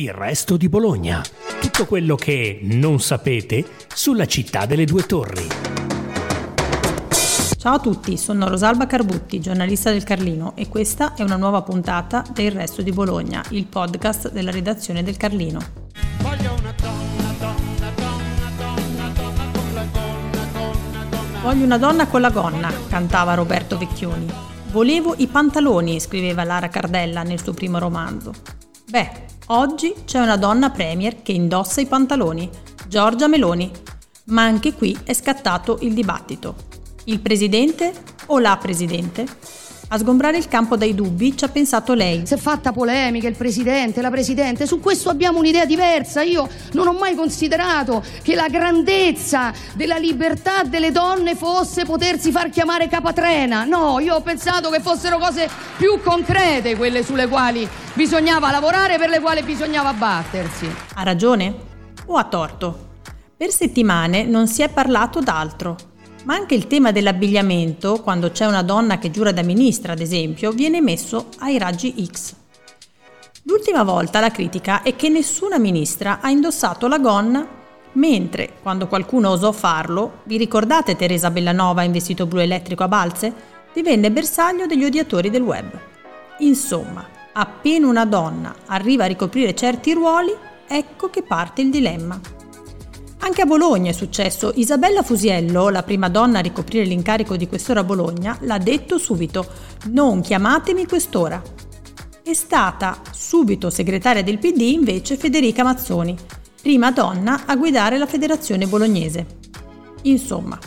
Il resto di Bologna. Tutto quello che non sapete sulla città delle due torri. Ciao a tutti, sono Rosalba Carbutti, giornalista del Carlino e questa è una nuova puntata del Resto di Bologna, il podcast della redazione del Carlino. Voglio una donna, donna, donna, donna, donna con la gonna, gonna, gonna. Voglio una donna con la gonna, cantava Roberto Vecchioni. Volevo i pantaloni, scriveva Lara Cardella nel suo primo romanzo. Beh, Oggi c'è una donna premier che indossa i pantaloni, Giorgia Meloni, ma anche qui è scattato il dibattito. Il presidente o la presidente? A sgombrare il campo dai dubbi ci ha pensato lei. Si è fatta polemica il presidente, la presidente, su questo abbiamo un'idea diversa. Io non ho mai considerato che la grandezza della libertà delle donne fosse potersi far chiamare capatrena. No, io ho pensato che fossero cose più concrete quelle sulle quali bisognava lavorare, per le quali bisognava battersi. Ha ragione o ha torto? Per settimane non si è parlato d'altro ma anche il tema dell'abbigliamento, quando c'è una donna che giura da ministra, ad esempio, viene messo ai raggi X. L'ultima volta la critica è che nessuna ministra ha indossato la gonna, mentre quando qualcuno osò farlo, vi ricordate Teresa Bellanova in vestito blu elettrico a balze? Divenne bersaglio degli odiatori del web. Insomma, appena una donna arriva a ricoprire certi ruoli, ecco che parte il dilemma. Anche a Bologna è successo. Isabella Fusiello, la prima donna a ricoprire l'incarico di quest'ora a Bologna, l'ha detto subito: Non chiamatemi quest'ora. È stata subito segretaria del PD invece Federica Mazzoni, prima donna a guidare la federazione bolognese. Insomma,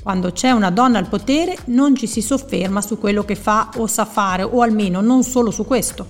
quando c'è una donna al potere non ci si sofferma su quello che fa o sa fare, o almeno non solo su questo,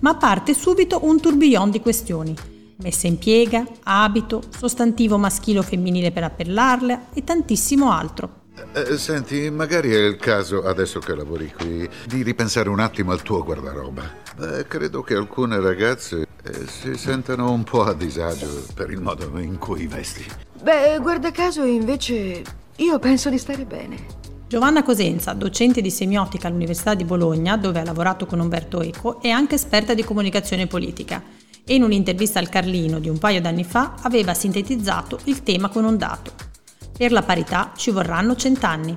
ma parte subito un tourbillon di questioni messa in piega, abito, sostantivo maschile o femminile per appellarla e tantissimo altro. Eh, senti, magari è il caso, adesso che lavori qui, di ripensare un attimo al tuo guardaroba. Eh, credo che alcune ragazze eh, si sentano un po' a disagio per il modo in cui vesti. Beh, guarda caso invece io penso di stare bene. Giovanna Cosenza, docente di semiotica all'Università di Bologna, dove ha lavorato con Umberto Eco, è anche esperta di comunicazione politica e in un'intervista al Carlino di un paio d'anni fa aveva sintetizzato il tema con un dato. Per la parità ci vorranno cent'anni.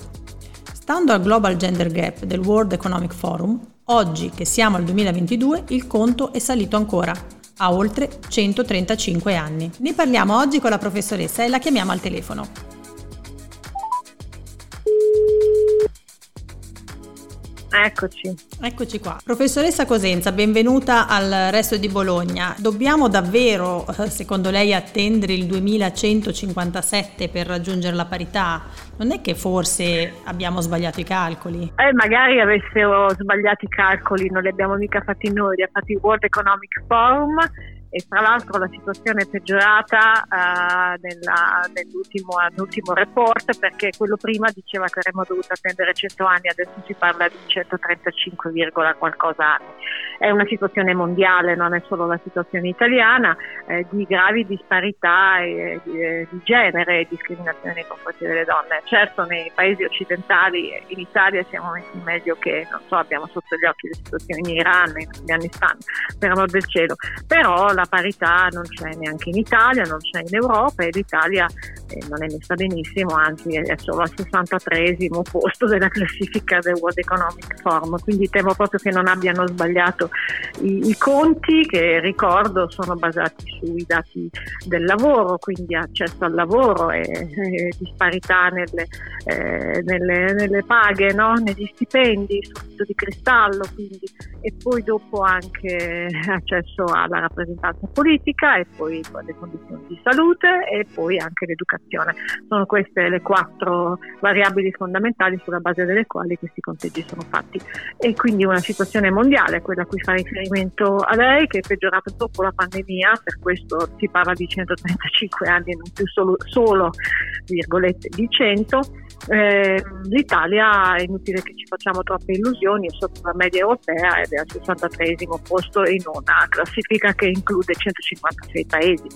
Stando al Global Gender Gap del World Economic Forum, oggi che siamo al 2022 il conto è salito ancora, a oltre 135 anni. Ne parliamo oggi con la professoressa e la chiamiamo al telefono. Eccoci. Eccoci qua. Professoressa Cosenza, benvenuta al Resto di Bologna. Dobbiamo davvero, eh, secondo lei, attendere il 2157 per raggiungere la parità? Non è che forse abbiamo sbagliato i calcoli? Eh, magari avessero sbagliato i calcoli, non li abbiamo mica fatti noi, li ha fatti il World Economic Forum e tra l'altro la situazione è peggiorata uh, nella, nell'ultimo, nell'ultimo, report perché quello prima diceva che avremmo dovuto attendere 100 anni, adesso si parla di 135, qualcosa anni. È una situazione mondiale, non è solo la situazione italiana, eh, di gravi disparità eh, di, eh, di, genere e discriminazione nei confronti delle donne. Certo nei paesi occidentali, in Italia siamo messi meglio che, non so, abbiamo sotto gli occhi le situazioni in Iran, in Afghanistan, per amor del cielo, però la parità non c'è neanche in Italia, non c'è in Europa e l'Italia non è messa benissimo, anzi è solo al 63 posto della classifica del World Economic Forum, quindi temo proprio che non abbiano sbagliato i, i conti che ricordo sono basati sui dati del lavoro, quindi accesso al lavoro e, e disparità nelle, eh, nelle, nelle paghe, no? negli stipendi, sul di cristallo, quindi, e poi dopo anche accesso alla rappresentanza politica e poi le condizioni di salute e poi anche l'educazione. Sono queste le quattro variabili fondamentali sulla base delle quali questi conteggi sono fatti. E quindi una situazione mondiale, quella a cui fa riferimento a lei, che è peggiorata dopo la pandemia, per questo si parla di 135 anni e non più solo, solo virgolette, di 100 eh, L'Italia è inutile che ci facciamo troppe illusioni, è sotto la media europea ed è al 63 posto in una classifica che include 156 paesi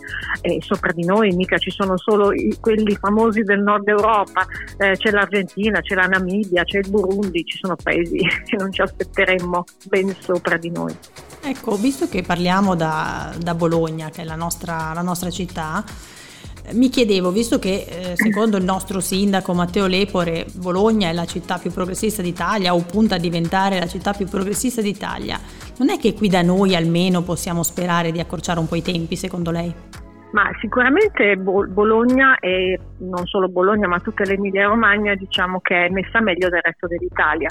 e sopra di noi mica ci sono solo i, quelli famosi del nord Europa, eh, c'è l'Argentina, c'è la Namibia, c'è il Burundi, ci sono paesi che non ci aspetteremmo ben sopra di noi. Ecco, visto che parliamo da, da Bologna, che è la nostra, la nostra città, mi chiedevo, visto che eh, secondo il nostro sindaco Matteo Lepore Bologna è la città più progressista d'Italia o punta a diventare la città più progressista d'Italia, non è che qui da noi almeno possiamo sperare di accorciare un po' i tempi, secondo lei? Ma sicuramente Bologna e non solo Bologna ma tutta l'Emilia Romagna diciamo che è messa meglio del resto dell'Italia,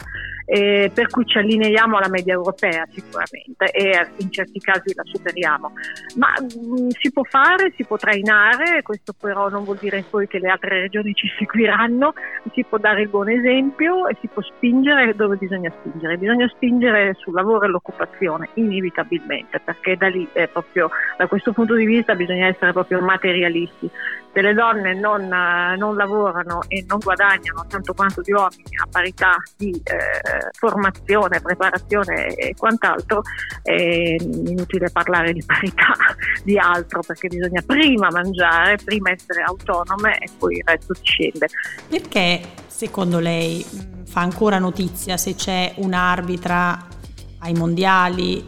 eh, per cui ci allineiamo alla media europea sicuramente e in certi casi la superiamo. Ma mh, mm, si può fare, si può trainare, questo però non vuol dire poi che le altre regioni ci seguiranno, si può dare il buon esempio e si può spingere dove bisogna spingere. Bisogna spingere sul lavoro e l'occupazione, inevitabilmente, perché da lì proprio da questo punto di vista bisogna essere proprio materialisti. Se le donne non, non lavorano e non guadagnano tanto quanto gli uomini a parità di eh, formazione, preparazione e quant'altro, è inutile parlare di parità di altro perché bisogna prima mangiare, prima essere autonome e poi il resto scende. Perché secondo lei fa ancora notizia se c'è un'arbitra ai mondiali,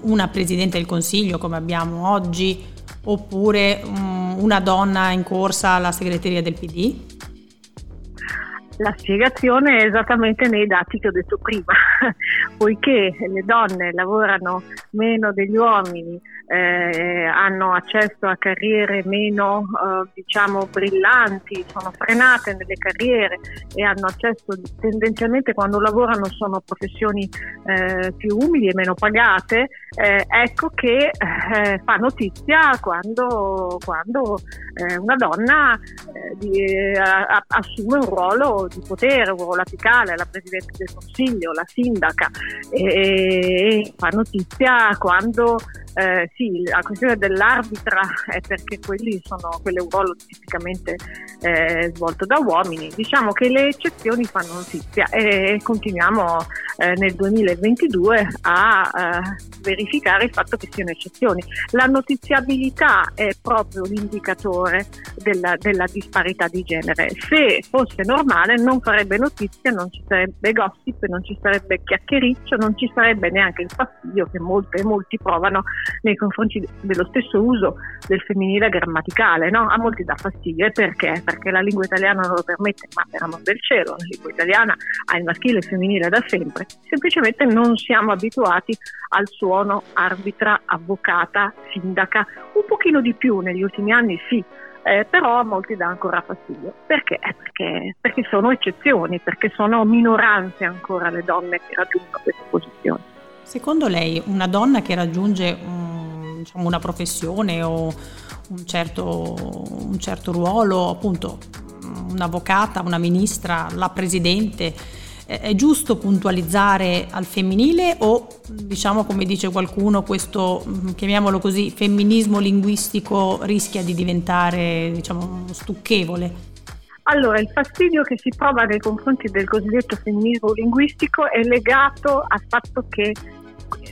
una Presidente del Consiglio come abbiamo oggi, oppure um, una donna in corsa alla segreteria del PD? La spiegazione è esattamente nei dati che ho detto prima, poiché le donne lavorano meno degli uomini, eh, hanno accesso a carriere meno eh, diciamo brillanti, sono frenate nelle carriere e hanno accesso tendenzialmente quando lavorano sono professioni eh, più umili e meno pagate, eh, ecco che eh, fa notizia quando, quando eh, una donna di, assume un ruolo di potere, un ruolo apicale, la Presidente del Consiglio, la sindaca e, e fa notizia quando eh, sì, la questione dell'arbitra è perché quelli sono, un ruolo tipicamente eh, svolto da uomini. Diciamo che le eccezioni fanno notizia e continuiamo eh, nel 2022 a eh, verificare il fatto che siano eccezioni. La notiziabilità è proprio l'indicatore della, della disparità di genere. Se fosse normale non farebbe notizia, non ci sarebbe gossip, non ci sarebbe chiacchiericcio, non ci sarebbe neanche il fastidio che molte, molti provano nei confronti dello stesso uso del femminile grammaticale. No? A molti dà fastidio. Perché? Perché la lingua italiana non lo permette, ma per amor del cielo, la lingua italiana ha il maschile e il femminile da sempre. Semplicemente non siamo abituati al suono arbitra, avvocata, sindaca, un pochino di più negli ultimi anni sì, eh, però a molti dà ancora fastidio. Perché? Eh, perché? Perché sono eccezioni, perché sono minoranze ancora le donne che raggiungono queste posizioni. Secondo lei una donna che raggiunge um, diciamo una professione o un certo, un certo ruolo, appunto un'avvocata, una ministra, la presidente, è giusto puntualizzare al femminile o diciamo come dice qualcuno questo mm, chiamiamolo così femminismo linguistico rischia di diventare diciamo stucchevole? Allora, il fastidio che si prova nei confronti del cosiddetto femminismo linguistico è legato al fatto che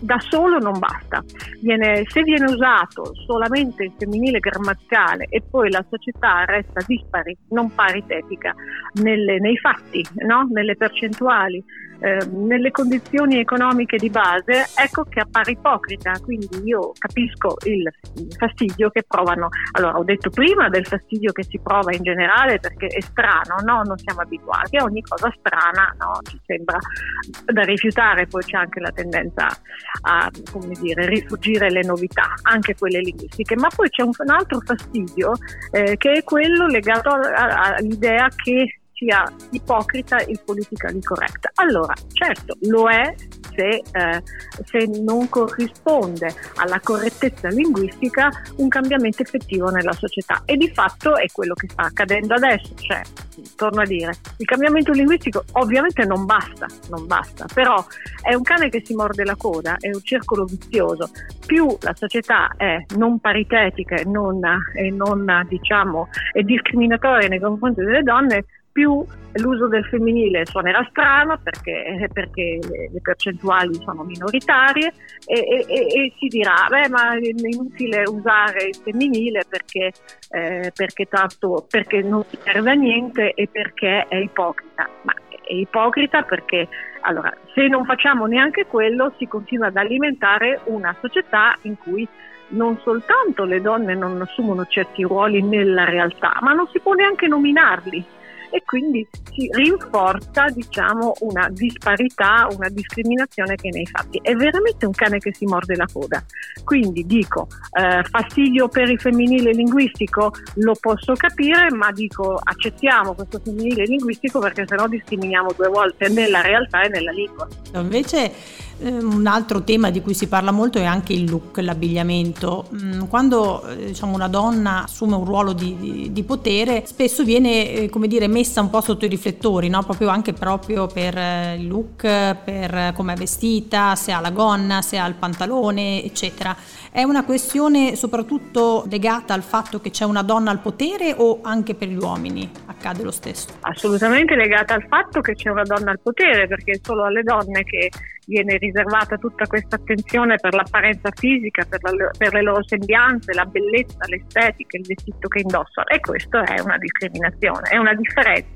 da solo non basta. Viene, se viene usato solamente il femminile grammaticale e poi la società resta dispari, non paritetica nelle, nei fatti, no? nelle percentuali, eh, nelle condizioni economiche di base, ecco che appare ipocrita. Quindi io capisco il fastidio che provano. Allora, ho detto prima del fastidio che si prova in generale perché è strano, no? non siamo abituati a ogni cosa strana, no? ci sembra da rifiutare, poi c'è anche la tendenza a dire, rifugire le novità, anche quelle linguistiche. Ma poi c'è un, un altro fastidio eh, che è quello legato all'idea che sia ipocrita il politically correct. Allora, certo, lo è se, eh, se, non corrisponde alla correttezza linguistica un cambiamento effettivo nella società e di fatto è quello che sta accadendo adesso, cioè, torno a dire, il cambiamento linguistico ovviamente non basta, non basta, però è un cane che si morde la coda, è un circolo vizioso, più la società è non paritetica e non, e non diciamo, discriminatoria nei confronti delle donne, più l'uso del femminile suonerà strano perché, perché le, le, percentuali sono minoritarie e, e, e, si dirà beh ma è inutile usare il femminile perché, eh, perché, tanto, perché non serve a niente e perché è ipocrita. Ma è ipocrita perché allora, se non facciamo neanche quello si continua ad alimentare una società in cui non soltanto le donne non assumono certi ruoli nella realtà, ma non si può neanche nominarli e quindi si rinforza diciamo, una disparità, una discriminazione che nei fatti. È veramente un cane che si morde la coda. Quindi dico, eh, fastidio per il femminile linguistico lo posso capire, ma dico accettiamo questo femminile linguistico perché sennò discriminiamo due volte nella realtà e nella lingua. Invece un altro tema di cui si parla molto è anche il look, l'abbigliamento. Mm, quando eh, diciamo, una donna assume un ruolo di, di, di potere, spesso viene eh, dire, messa un po' sotto i riflettori, no? proprio anche proprio per eh, il look, per come è vestita, se ha la gonna, se ha il pantalone, eccetera. È una questione soprattutto legata al fatto che c'è una donna al potere o anche per gli uomini accade lo stesso? Assolutamente legata al fatto che c'è una donna al potere, perché è solo alle donne che viene riservata tutta questa attenzione per l'apparenza fisica, per, la, per, le loro sembianze, la bellezza, l'estetica, il vestito che indossano e questo è una discriminazione, è una differenza.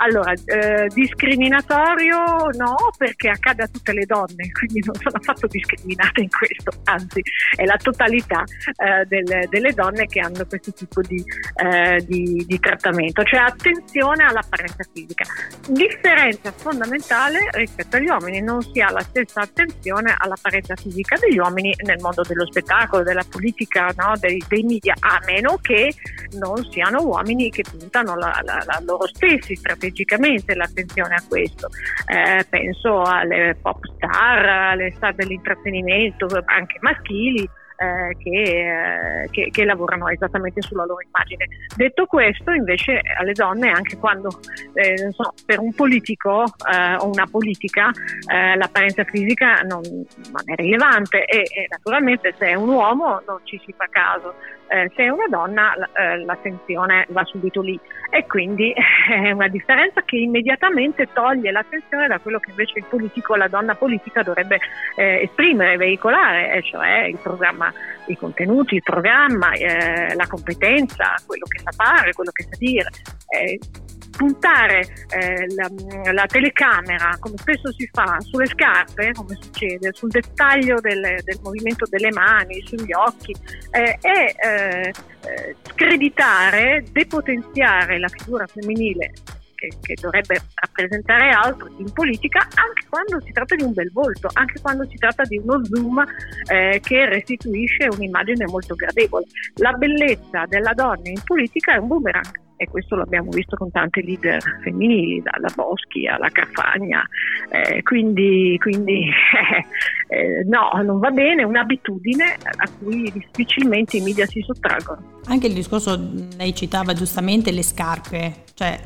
Allora, eh, discriminatorio no, perché accade a tutte le donne, quindi non sono affatto discriminate in questo, anzi è la totalità eh, delle, delle, donne che hanno questo tipo di, eh, di, di trattamento, cioè attenzione all'apparenza fisica. Differenza fondamentale rispetto agli uomini, non si ha la stessa attenzione all'apparenza fisica degli uomini nel mondo dello spettacolo, della politica, no? dei, dei, media, a meno che non siano uomini che puntano la, la, la loro stessi strategicamente l'attenzione a questo. Eh, penso alle pop star, alle star dell'intrattenimento, anche maschili, eh, che, eh, che, che, lavorano esattamente sulla loro immagine. Detto questo, invece, alle donne, anche quando eh, so, per un politico eh, o una politica eh, l'apparenza fisica non, non, è rilevante e, e, naturalmente se è un uomo non ci si fa caso. Eh, se è una donna l'attenzione va subito lì e quindi è una differenza che immediatamente toglie l'attenzione da quello che invece il politico la donna politica dovrebbe esprimere, veicolare, cioè il programma i contenuti, il programma, eh, la competenza, quello che sa fare, quello che sa dire. Eh, puntare eh, la, la, telecamera, come spesso si fa, sulle scarpe, come succede, sul dettaglio del, del movimento delle mani, sugli occhi, eh, e eh, eh, screditare, depotenziare la figura femminile che, che, dovrebbe rappresentare altro in politica anche quando si tratta di un bel volto, anche quando si tratta di uno zoom eh, che restituisce un'immagine molto gradevole. La bellezza della donna in politica è un boomerang e questo l'abbiamo visto con tante leader femminili, dalla Boschi alla Carfagna, eh, quindi, quindi eh, no, non va bene, è un'abitudine a cui difficilmente i media si sottraggono. Anche il discorso, lei citava giustamente le scarpe, cioè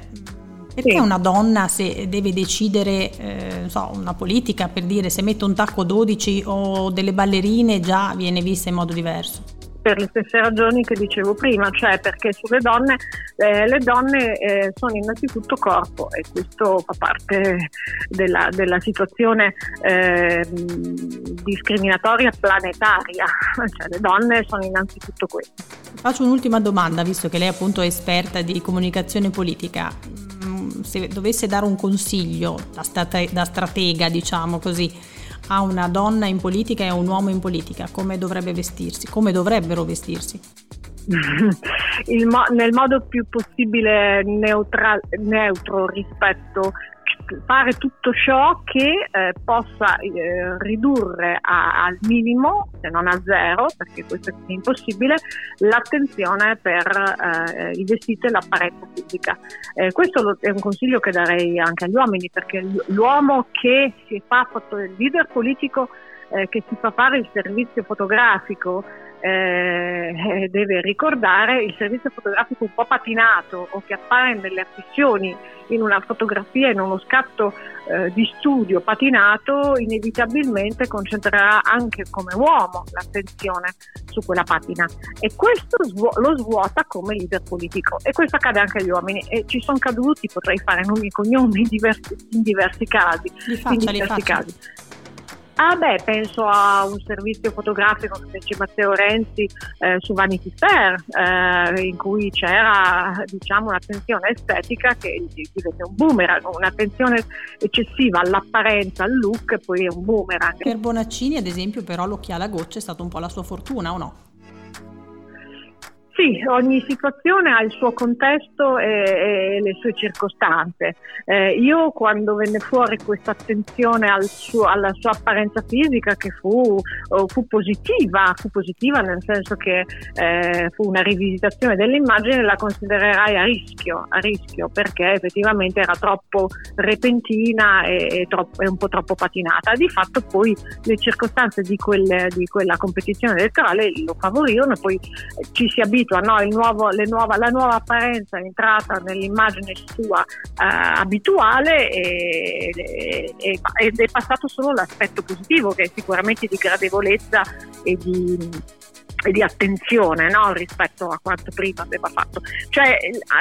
perché sì. una donna se deve decidere, eh, so, una politica per dire se mette un tacco 12 o delle ballerine già viene vista in modo diverso? per le stesse ragioni che dicevo prima, cioè perché sulle donne eh, le donne eh, sono innanzitutto corpo e questo fa parte della, della situazione eh, discriminatoria planetaria, cioè le donne sono innanzitutto questo. Faccio un'ultima domanda, visto che lei appunto è esperta di comunicazione politica se dovesse dare un consiglio da, strate- da stratega, diciamo così, a una donna in politica e a un uomo in politica, come dovrebbe vestirsi? Come dovrebbero vestirsi? Mo- nel modo più possibile neutra- neutro rispetto fare tutto ciò che eh, possa eh, ridurre a, al minimo, se non a zero, perché questo è impossibile, l'attenzione per eh, i vestiti e l'apparenza fisica. Eh, questo è un consiglio che darei anche agli uomini, perché l'uomo che si fa il leader politico eh, che si fa fare il servizio fotografico eh, deve ricordare il servizio fotografico un po' patinato o che appare nelle affissioni in una fotografia, in uno scatto eh, di studio patinato, inevitabilmente concentrerà anche come uomo l'attenzione su quella patina e questo svu- lo svuota come leader politico e questo accade anche agli uomini e ci sono caduti, potrei fare nomi e cognomi in diversi, in diversi casi. Faccia, in diversi casi. Ah beh, penso a un servizio fotografico che fece Matteo Renzi eh, su Vanity Fair, eh, in cui c'era diciamo, un'attenzione estetica che diventa un boomerang, un'attenzione eccessiva all'apparenza, al look poi è un boomerang. Per Bonaccini ad esempio però l'occhiale a gocce è stata un po' la sua fortuna o no? Sì, ogni situazione ha il suo contesto e, e le sue circostanze. Eh, io quando venne fuori questa attenzione al alla sua apparenza fisica che fu, fu, positiva, fu positiva nel senso che eh, fu una rivisitazione dell'immagine, la considererai a rischio, a rischio perché effettivamente era troppo repentina e, e, troppo, e, un po' troppo patinata. Di fatto poi le circostanze di, quelle, di quella competizione elettorale lo favorirono e poi ci si abitua abituà, no? nuovo, nuova, la nuova apparenza è entrata nell'immagine sua eh, abituale e, e, e, ed è passato solo l'aspetto positivo che è sicuramente di gradevolezza e di e di attenzione no? rispetto a quanto prima aveva fatto. Cioè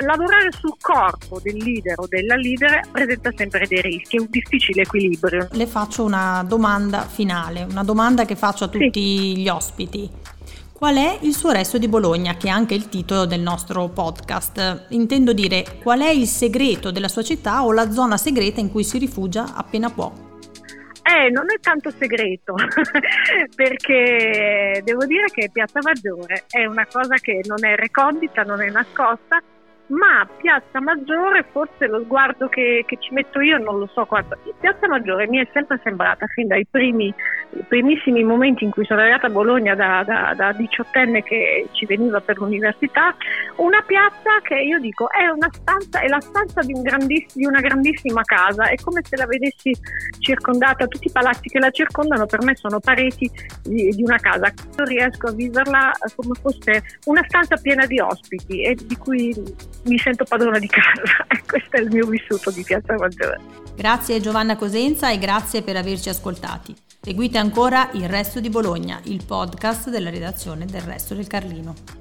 lavorare sul corpo del leader o della leader presenta sempre dei rischi, è un difficile equilibrio. Le faccio una domanda finale, una domanda che faccio a tutti sì. gli ospiti. Qual è il suo resto di Bologna, che è anche il titolo del nostro podcast? Intendo dire qual è il segreto della sua città o la zona segreta in cui si rifugia appena può. Eh, non è tanto segreto, perché devo dire che Piazza Maggiore è una cosa che non è recondita, non è nascosta, ma Piazza Maggiore, forse lo sguardo che, che, ci metto io non lo so quanto. Piazza Maggiore mi è sempre sembrata, fin dai primi, primissimi momenti in cui sono arrivata a Bologna da, da, da diciottenne che ci veniva per l'università, una piazza che io dico è, una stanza, è la stanza di, un di, una grandissima casa, è come se la vedessi circondata, tutti i palazzi che la circondano per me sono pareti di, di una casa. Io riesco a viverla come fosse una stanza piena di ospiti e di cui mi sento padrona di casa questo è il mio vissuto di Piazza Maggiore. Grazie Giovanna Cosenza e grazie per averci ascoltati. Seguite ancora Il Resto di Bologna, il podcast della redazione del Resto del Carlino.